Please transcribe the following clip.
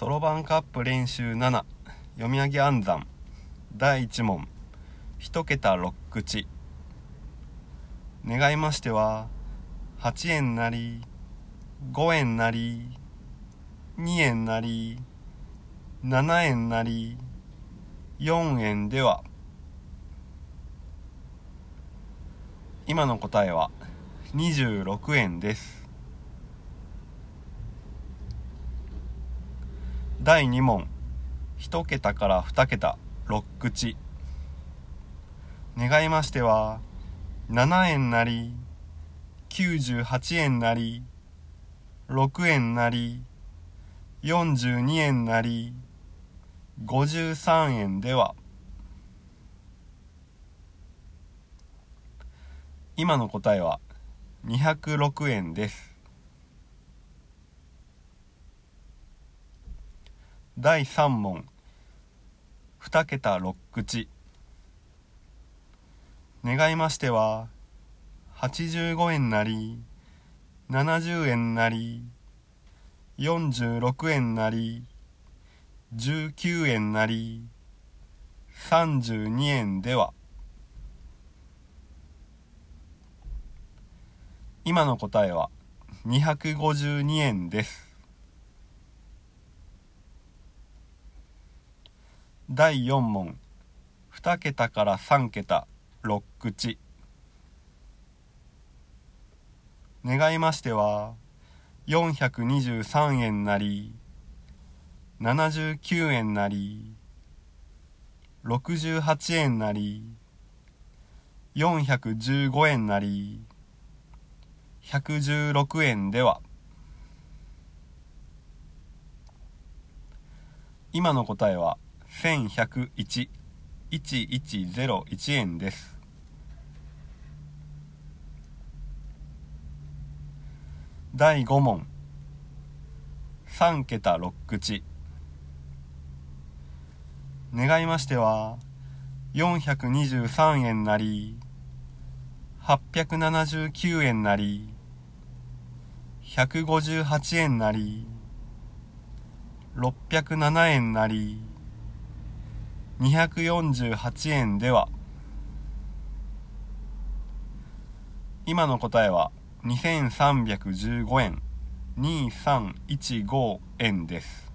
そろばんカップ練習7読み上げ暗算。第1問。1桁6口。願いましては8円なり5円なり2円なり7円なり4円では。今の答えは26円です。第2問。1桁から2桁。6口。願いましては7円なり98円なり6円なり42円なり53円では。今の答えは206円です。第3問。2桁6口。願いましては85円なり70円なり46円なり19円なり32円では。今の答えは252円です。第4問。2桁から3桁。6口。願いましては423円なり79円なり68円なり415円なり116円では。今の答えは1101 1101円です。第5問。3桁6口。願いましては423円なり879円なり158円なり607円なり248円では。今の答えは2315円。2315円です。